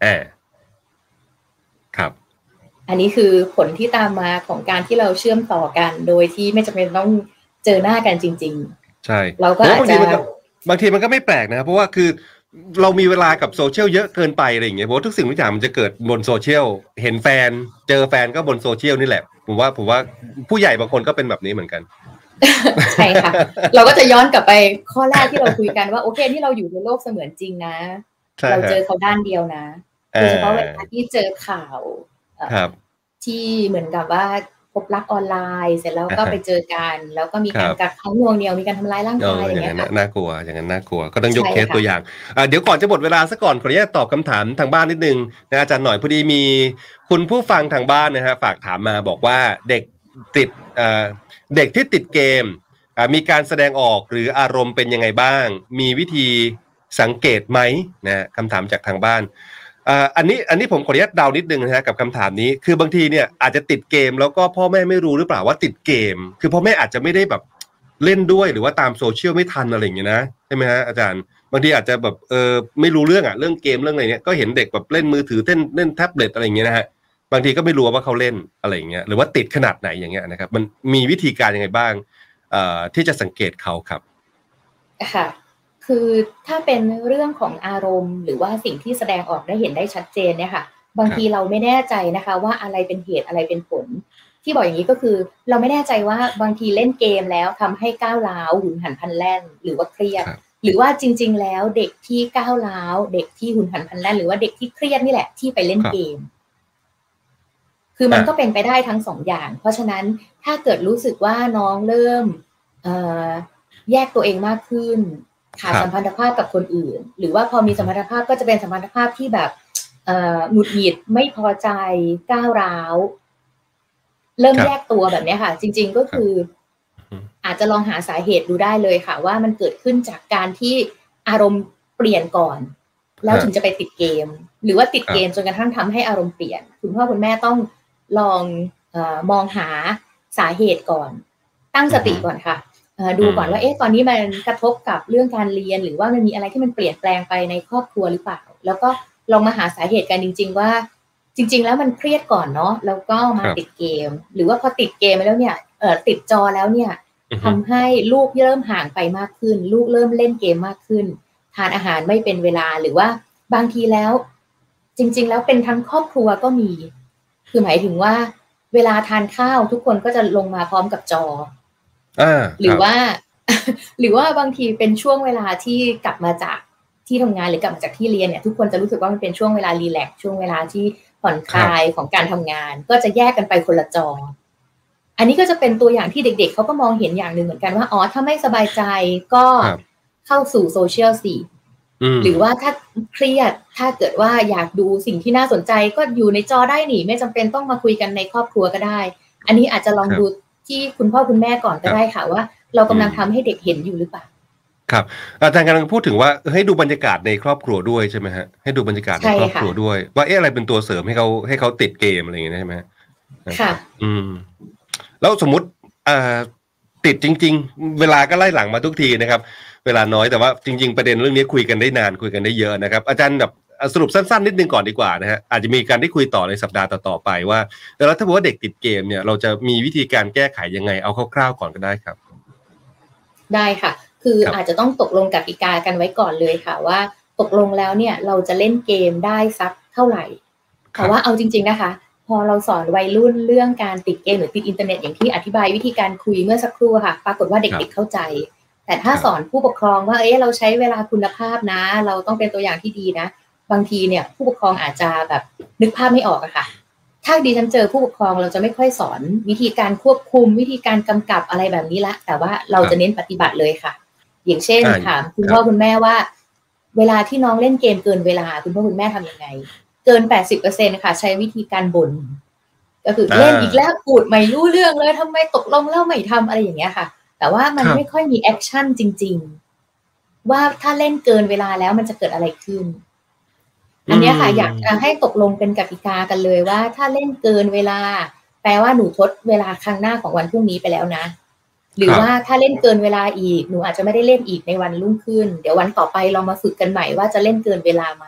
แอบครับ อันนี้คือผลที่ตามมาของการที่เราเชื่อมต่อกัน โดยที่ไม่จำเป็นต้องเจอหน้ากันจริง ใช่เราก็เพราะบางทีอาจจะมันก็บางทีมันก็ไม่แปลกนะ เพราะว่าคือเรามีเวลากับโซเชียลเยอะเกินไปอะไรอย่างเงี้ยเพราะว่าทุกสิ่งทุกอย่างมันจะเกิดบนโซเชียลเห็นแฟน เจอแฟนก็บนโซเชียลนี่แหละ ผมว่าผมว่าผู้ใหญ่บางคนก็เป็นแบบนี้เหมือนกันๆใช่ค่ะ เราก็จะย้อนกลับไปข้อแรกที่เราคุยกันว่าโอเคที่เราอยู่ในโลกเสมือนจริงนะใช่เราฮะเจอเขาด้านเดียวนะโดยเฉพาะเวลาที่เจอข่าวเอ่อครับที่เหมือนกับว่า พบรักออนไลน์ เสร็จแล้วก็อ่าฮะไปเจอกันแล้วก็มีการครับกักขังหน่วงเหนียวมีการทำร้ายร่างเออายอะไรอกย่างเงี้นั้ยนค่ะน่ะน่ากลัวอย่างนั้นน่ากลัวก็ต้องยกใช่เคสค่ะตัวอย่างอะเดี๋ยวก่อนจะหมดเวลาซะก่อนขออนุญาตตอบคำถามทางบ้านนิดนึงนะอาจารย์หน่อยพอดีมีคุณผู้ฟังทางบ้านนะฮะฝากถามมาบอกว่าเด็กติดเอ่อเด็กที่ติดเกมอะมีการแสดงออกหรืออารมณ์เป็นยังไงบ้าง มีวิธีสังเกตไหมนะคำถามจากทางบ้าน อ่าอันนี้อันนี้ผมขออนุญาตเดานิดนึงนะฮะกับคำถามนี้ คือบางทีเนี่ยอาจจะติดเกมแล้วก็พ่อแม่ไม่รู้หรือเปล่าว่าติดเกม คือพ่อแม่อาจจะไม่ได้แบบเล่นด้วยหรือว่าตามโซเชียลไม่ทันอะไรอย่างเงี้ยนะใช่ไหมฮะอาจารย์บางทีอาจจะแบบเออไม่รู้เรื่องอะเรื่องเกมเรื่องอะไรเนี้ยก็เห็นเด็กแบบเล่นมือถือเล่นเล่นแท็บเล็ตอะไรอย่างเงี้ยนะฮะบางทีก็ไม่รู้ว่าเขาเล่นอะไรอย่างเงี้ยหรือว่าติดขนาดไหนอย่างเงี้ยนะครับ มันมีวิธีการยังไงบ้าง เอ่อที่จะสังเกตเขาครับค่ะ คือถ้าเป็นเรื่องของอารมณ์ หรือว่าสิ่งที่แสดงออกได้เห็นได้ชัดเจนเนี่ยค่ะ บางทีเราไม่แน่ใจนะคะ ว่าอะไรเป็นเหตุอะไรเป็นผล ที่บอกอย่างนี้ก็คือ เราไม่แน่ใจว่าบางทีเล่นเกมแล้วทำให้ก้าวร้าวหุนหันพลันแล่น หรือว่าเครียดครับหรือว่าจริง ๆ แล้วเด็กที่ก้าวร้าวเด็กที่หุนหันพลันแล่น หรือว่าเด็กที่เครียดนี่แหละที่ไปเล่นครับเกม คือมันอะก็เป็นไปได้ทั้งสองอย่าง เพราะฉะนั้นถ้าเกิดรู้สึกว่าน้องเริ่มเอ่อแยกตัวเองมากขึ้น ขาดครับสัมพันธภาพกับคนอื่น หรือว่าพอมีสัมพันธภาพก็จะเป็นสัมพันธภาพที่แบบเอ่อหงุดหงิดไม่พอใจก้าวร้าว เริ่มครับแยกตัวแบบเนี้ยค่ะ จริง ๆก็คืออมอาจจะลองหาสาเหตุดูได้เลยค่ะ ว่ามันเกิดขึ้นจากการที่อารมณ์เปลี่ยนก่อน แล้วถึงจะไปติดเกม หรือว่าติดเกมจนกระทั่งทำให้อารมณ์เปลี่ยน คุณพ่อคุณแม่ต้องลองเออมองหาสาเหตุก่อน ตั้งสติก่อนค่ะเอ่อ ดูก่อนว่าเอ๊ะตอนนี้มันกระทบกับเรื่องการเรียน หรือว่ามันมีอะไรที่มันเปลี่ยนแปลงไปในครอบครัวหรือเปล่า แล้วก็ลองมาหาสาเหตุกันจริง ๆ ว่า จริง ๆ แล้วมันเครียดก่อนเนาะแล้วก็มาครับติดเกม หรือว่าพอติดเกมไปแล้วเนี่ยเออติดจอแล้วเนี่ยอือฮึทำให้ลูกเริ่มห่างไปมากขึ้น ลูกเริ่มเล่นเกมมากขึ้น ทานอาหารไม่เป็นเวลาหรือว่าบางทีแล้ว จริง ๆ แล้วเป็นทั้งครอบครัวก็มี คือหมายถึงว่า เวลาทานข้าวทุกคนก็จะลงมาพร้อมกับจออ่า หรือคบว่า หรือว่าบางทีเป็นช่วงเวลาที่กลับมาจากที่ทำงานหรือกลับมาจากที่เรียนเนี่ยทุกคนจะรู้สึกว่ามันเป็นช่วงเวลารีแลกซ์ช่วงเวลาที่ผ่อนคลายของการทำงาน ก็จะแยกกันไปคนละจออันนี้ก็จะเป็นตัวอย่างที่เด็ก ๆเขาก็มองเห็นอย่างหนึ่งเหมือนกันว่าอ๋อถ้าไม่สบายใจก็ครับเข้าสู่โซเชียลสิมหรือว่าถ้าเครียดถ้าเกิดว่าอยากดูสิ่งที่น่าสนใจก็อยู่ในจอได้หนิไม่จำเป็นต้องมาคุยกันในครอบครัวก็ได้ อันนี้อาจจะลองครับดู ที่คุณพ่อคุณแม่ก่อนก็ครับได้ค่ะว่า เรากำลังอืมทำให้เด็กเห็นอยู่หรือเปล่าครับอาจารย์กำลังพูดถึงว่าให้ดูบรรยากาศในครอบครัวด้วยใช่ไหมฮะให้ดูบรรยากาศในใช่ครอบค่ะครัวด้วย ว่าเอ๊ะอะไรเป็นตัวเสริมให้เขาให้เขาติดเกมอะไรอย่างเงี้ยใช่ไหมฮะค่ะ อืม แล้วสมมติอ่าติดจริง ๆ เวลาก็ไล่หลังมาทุกทีนะครับ เวลาน้อยแต่ว่าจริง ๆ ประเด็นเรื่องนี้คุยกันได้นานคุยกันได้เยอะนะครับ อาจารย์แบบอะ สรุปสั้นๆนิดนึงก่อนดีกว่านะฮะอาจจะมีการได้คุยต่อในสัปดาห์ต่อๆไปว่าแล้วถ้าบอกว่าเด็กติดเกมเนี่ยเราจะมีวิธีการแก้ไขยังไงเอาคร่าวๆก่อนก็ได้ครับ ได้ค่ะ คือครับอาจจะต้องตกลงกติกากันไว้ก่อนเลยค่ะว่า ตกลงแล้วเนี่ยเราจะเล่นเกมได้สักเท่าไหร่ครัแต่บว่าเอาจริง ๆนะคะ พอเราสอนวัยรุ่นเรื่องการติดเกมหรือติดอินเทอร์เน็ตอย่างที่อธิบายวิธีการคุยเมื่อสักครู่ค่ะ ปรากฏว่าครัเด็กบๆเข้าใจแต่ถ้าครับสอนผู้ปกครองว่า เอ๊ะเราใช้เวลาคุณภาพนะ เราต้องเป็นตัวอย่างที่ดีนะ บางทีเนี่ยผู้ปกครองอาจจะแบบนึกภาพไม่ออกอะค่ะ ถ้าดิฉันเจอผู้ปกครองเราจะไม่ค่อยสอนวิธีการควบคุมวิธีการกำกับอะไรแบบนี้ละ แต่ว่าเราจะเน้นปฏิบัติเลยค่ะ อย่างเช่นอ่าถามคุณครับพ่อคุณแม่ว่า เวลาที่น้องเล่นเกมเกินเวลาคุณพ่อคุณแม่ทำยังไง เกินแปดสิบเปอร์เซ็นค่ะ ใช้วิธีการบ่นก็คือเล่นอีกแล้วพูดไม่รู้เรื่องเลยทำไมตกลงแล้วไม่ทำอะไรอย่างเงี้ยค่ะ แต่ว่ามันครับไม่ค่อยมี action จริง ๆ ว่าถ้าเล่นเกินเวลาแล้วมันจะเกิดอะไรขึ้น อันเนี้ยค่ะอยากจะให้ตกลงเป็นกติกากันเลยว่า ถ้าเล่นเกินเวลา แปลว่าหนูทดเวลาครั้งหน้าของวันพรุ่งนี้ไปแล้วนะ หรือครับว่าถ้าเล่นเกินเวลาอีกหนูอาจจะไม่ได้เล่นอีกในวันรุ่งขึ้น เดี๋ยววันต่อไปลองมาฝึกกันใหม่ว่าจะเล่นเกินเวลาไหม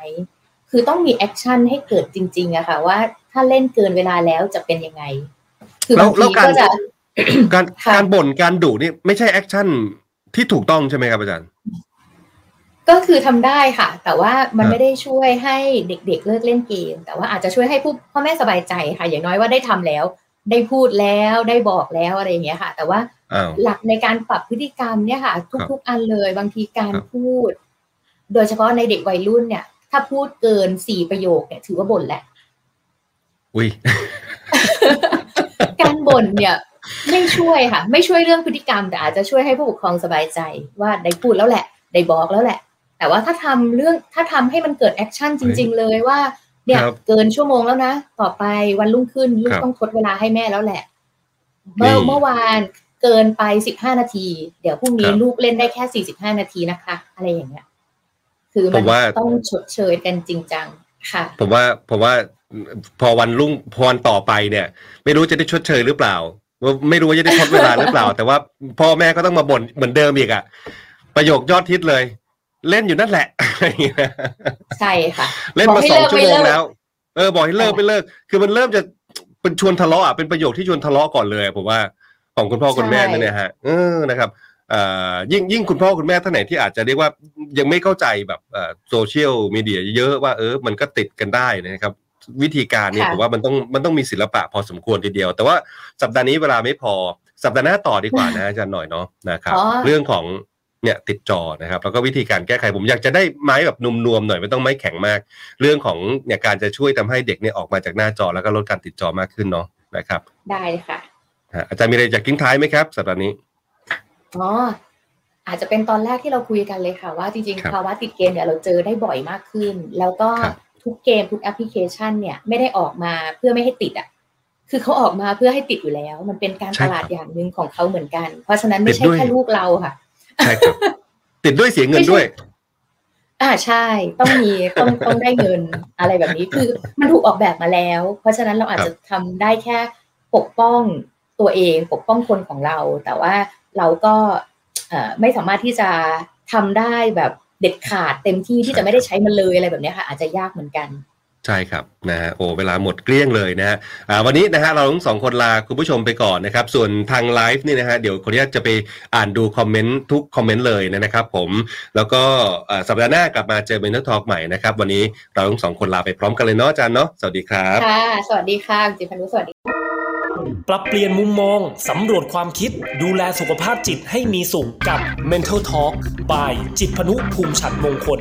คือต้องมี action ให้เกิดจริงๆอะค่ะ ว่าถ้าเล่นเกินเวลาแล้วจะเป็นยังไง คือบางทีแล้วการก็จะการค่ะการบ่นการดุนี่ไม่ใช่ action ที่ถูกต้องใช่ไหมครับอาจารย์ ก็คือทำได้ค่ะ แต่ว่ามันครับไม่ได้ช่วยให้เด็กๆเลิกเล่นเกม แต่ว่าอาจจะช่วยให้ผู้พ่อแม่สบายใจค่ะ อย่างน้อยว่าได้ทำแล้ว ได้พูดแล้วได้บอกแล้วอะไรอย่างเงี้ยค่ะ แต่ว่าอ้าวหลักในการปรับพฤติกรรมเนี่ยค่ะ ทุกๆอันเลยบางทีการครับพูด โดยเฉพาะในเด็กวัยรุ่นเนี่ย ถ้าพูดเกินสี่ประโยคเนี่ยถือว่าบ่นแหละอุ้ยการบ่นเนี่ยไม่ช่วยค่ะ ไม่ช่วยเรื่องพฤติกรรมแต่อาจจะช่วยให้ผู้ปกครองสบายใจว่าได้พูดแล้วแหละ ได้บอกแล้วแหละ แต่ว่าถ้าทำเรื่องถ้าทำให้มันเกิดแอคชั่นจริง ๆ เลยว่าเนี่ยครับเกินชั่วโมงแล้วนะ ต่อไปวันรุ่งขึ้นลูคกรับต้องทดเวลาให้แม่แล้วแหละ เมื่อนี่เมื่อวานเกินไปสิบห้านาที เดี๋ยวพรุ่งนี้ครับลูกเล่นได้แค่สี่สิบห้านาทีนะคะ อะไรอย่างเงี้ย คือผมันมว่าต้องชดเชยกันจริงจังค่ะผมว่าผมว่าพอวันรุ่งพอวันต่อไปเนี่ย ไม่รู้จะได้ชดเชยหรือเปล่าว่าไม่รู้ว่าจะได้ทดเวลาหรือเปล่า แต่ว่าพ่อแม่ก็ต้องมาบ่นเหมือนเดิมอีกอะประโยคยอดฮิตเลย เล่นอยู่นั่นแหละอะไรอย่างเงี้ยใช่ค่ะ เล่นมาสองชั่วโมไม่งเลิกแล้ว เออบอกให้เลิกค่ะไม่เลิก คือมันเริ่มจะเป็นชวนทะเลาะอะเป็นประโยคที่ชวนทะเลาะก่อนเลยผมว่าของคุณพ่อคุณแม่ใช่เนี่ยนะฮะเออนะครับเอ่อยิ่งยิ่งคุณพ่อคุณแม่ท่านไหนที่อาจจะเรียกว่ายังไม่เข้าใจแบบเอ่อโซเชียลมีเดียเยอะว่าเออมันก็ติดกันได้นะครับ วิธีการเนี่ยค่ะผมว่ามันต้องมันต้องมีศิลปะพอสมควรทีเดียว แต่ว่าสัปดาห์นี้เวลาไม่พอสัปดาห์หน้าต่อดีกว่านะอาจารย์หน่อยเนาะนะครับอ๋อเรื่องของ เนี่ยติดจอนะครับ แล้วก็วิธีการแก้ไขผมอยากจะได้ไม้แบบนุ่มๆหน่อยไม่ต้องไม้แข็งมาก เรื่องของเนี่ยการจะช่วยทำให้เด็กเนี่ยออกมาจากหน้าจอแล้วก็ลดการติดจอมากขึ้นเนาะนะครับ ได้เลยค่ะฮะอาจารย์มีอะไรอยากทิ้งท้ายไหมครับสัปดาห์นี้อ๋ออาจจะเป็นตอนแรกที่เราคุยกันเลยค่ะ ว่าจริงครับๆภาวะติดเกมเนี่ยเราเจอได้บ่อยมากขึ้น แล้วก็ครับทุกเกมทุกแอปพลิเคชันเนี่ยไม่ได้ออกมาเพื่อไม่ให้ติดอะคือเขาออกมาเพื่อให้ติดอยู่แล้ว มันเป็นการใช่ตครับลาดอย่างหนึ่งของเขาเหมือนกัน เพราะฉะนั้นไม่ติใช่ดด้วยแค่ลูกเราค่ะ ใช่ครับ ติดด้วยเสียเงินด้วย อ่าใช่ ต้องมีต้องต้องได้เงินอะไรแบบนี้คือมันถูกออกแบบมาแล้ว เพราะฉะนั้นเราอาจจะทำได้แค่ปกป้องตัวเองปกป้องคนของเรา แต่ว่าเราก็เอ่อไม่สามารถที่จะทำได้แบบเด็ดขาดเต็มที่ที่จะไม่ได้ใช้มันเลยอะไรแบบเนี้ยค่ะ อาจจะยากเหมือนกัน ใช่ครับนะฮะโอ้เวลาหมดเกลี้ยงเลยนะฮะอ่าวันนี้นะฮะเราทั้งสองคนลาคุณผู้ชมไปก่อนนะครับ ส่วนทางไลฟ์นี่นะฮะเดี๋ยวขออนุญาตจะไปอ่านดู comment ทุก comment เลยนะครับผมแล้วก็อ่าสัปดาห์หน้ากลับมาเจอ Mental Talk ใหม่นะครับ วันนี้เราทั้งสองคนลาไปพร้อมกันเลยเนาะอาจารย์เนาะสวัสดีครับค่ะสวัสดีค่ะคุณจิตพนุสวัสดีปรับเปลี่ยนมุมมอง สำรวจความคิด ดูแลสุขภาพจิตให้มีสุขกับ Mental Talk by จิตพนุภูมิฉันมงคล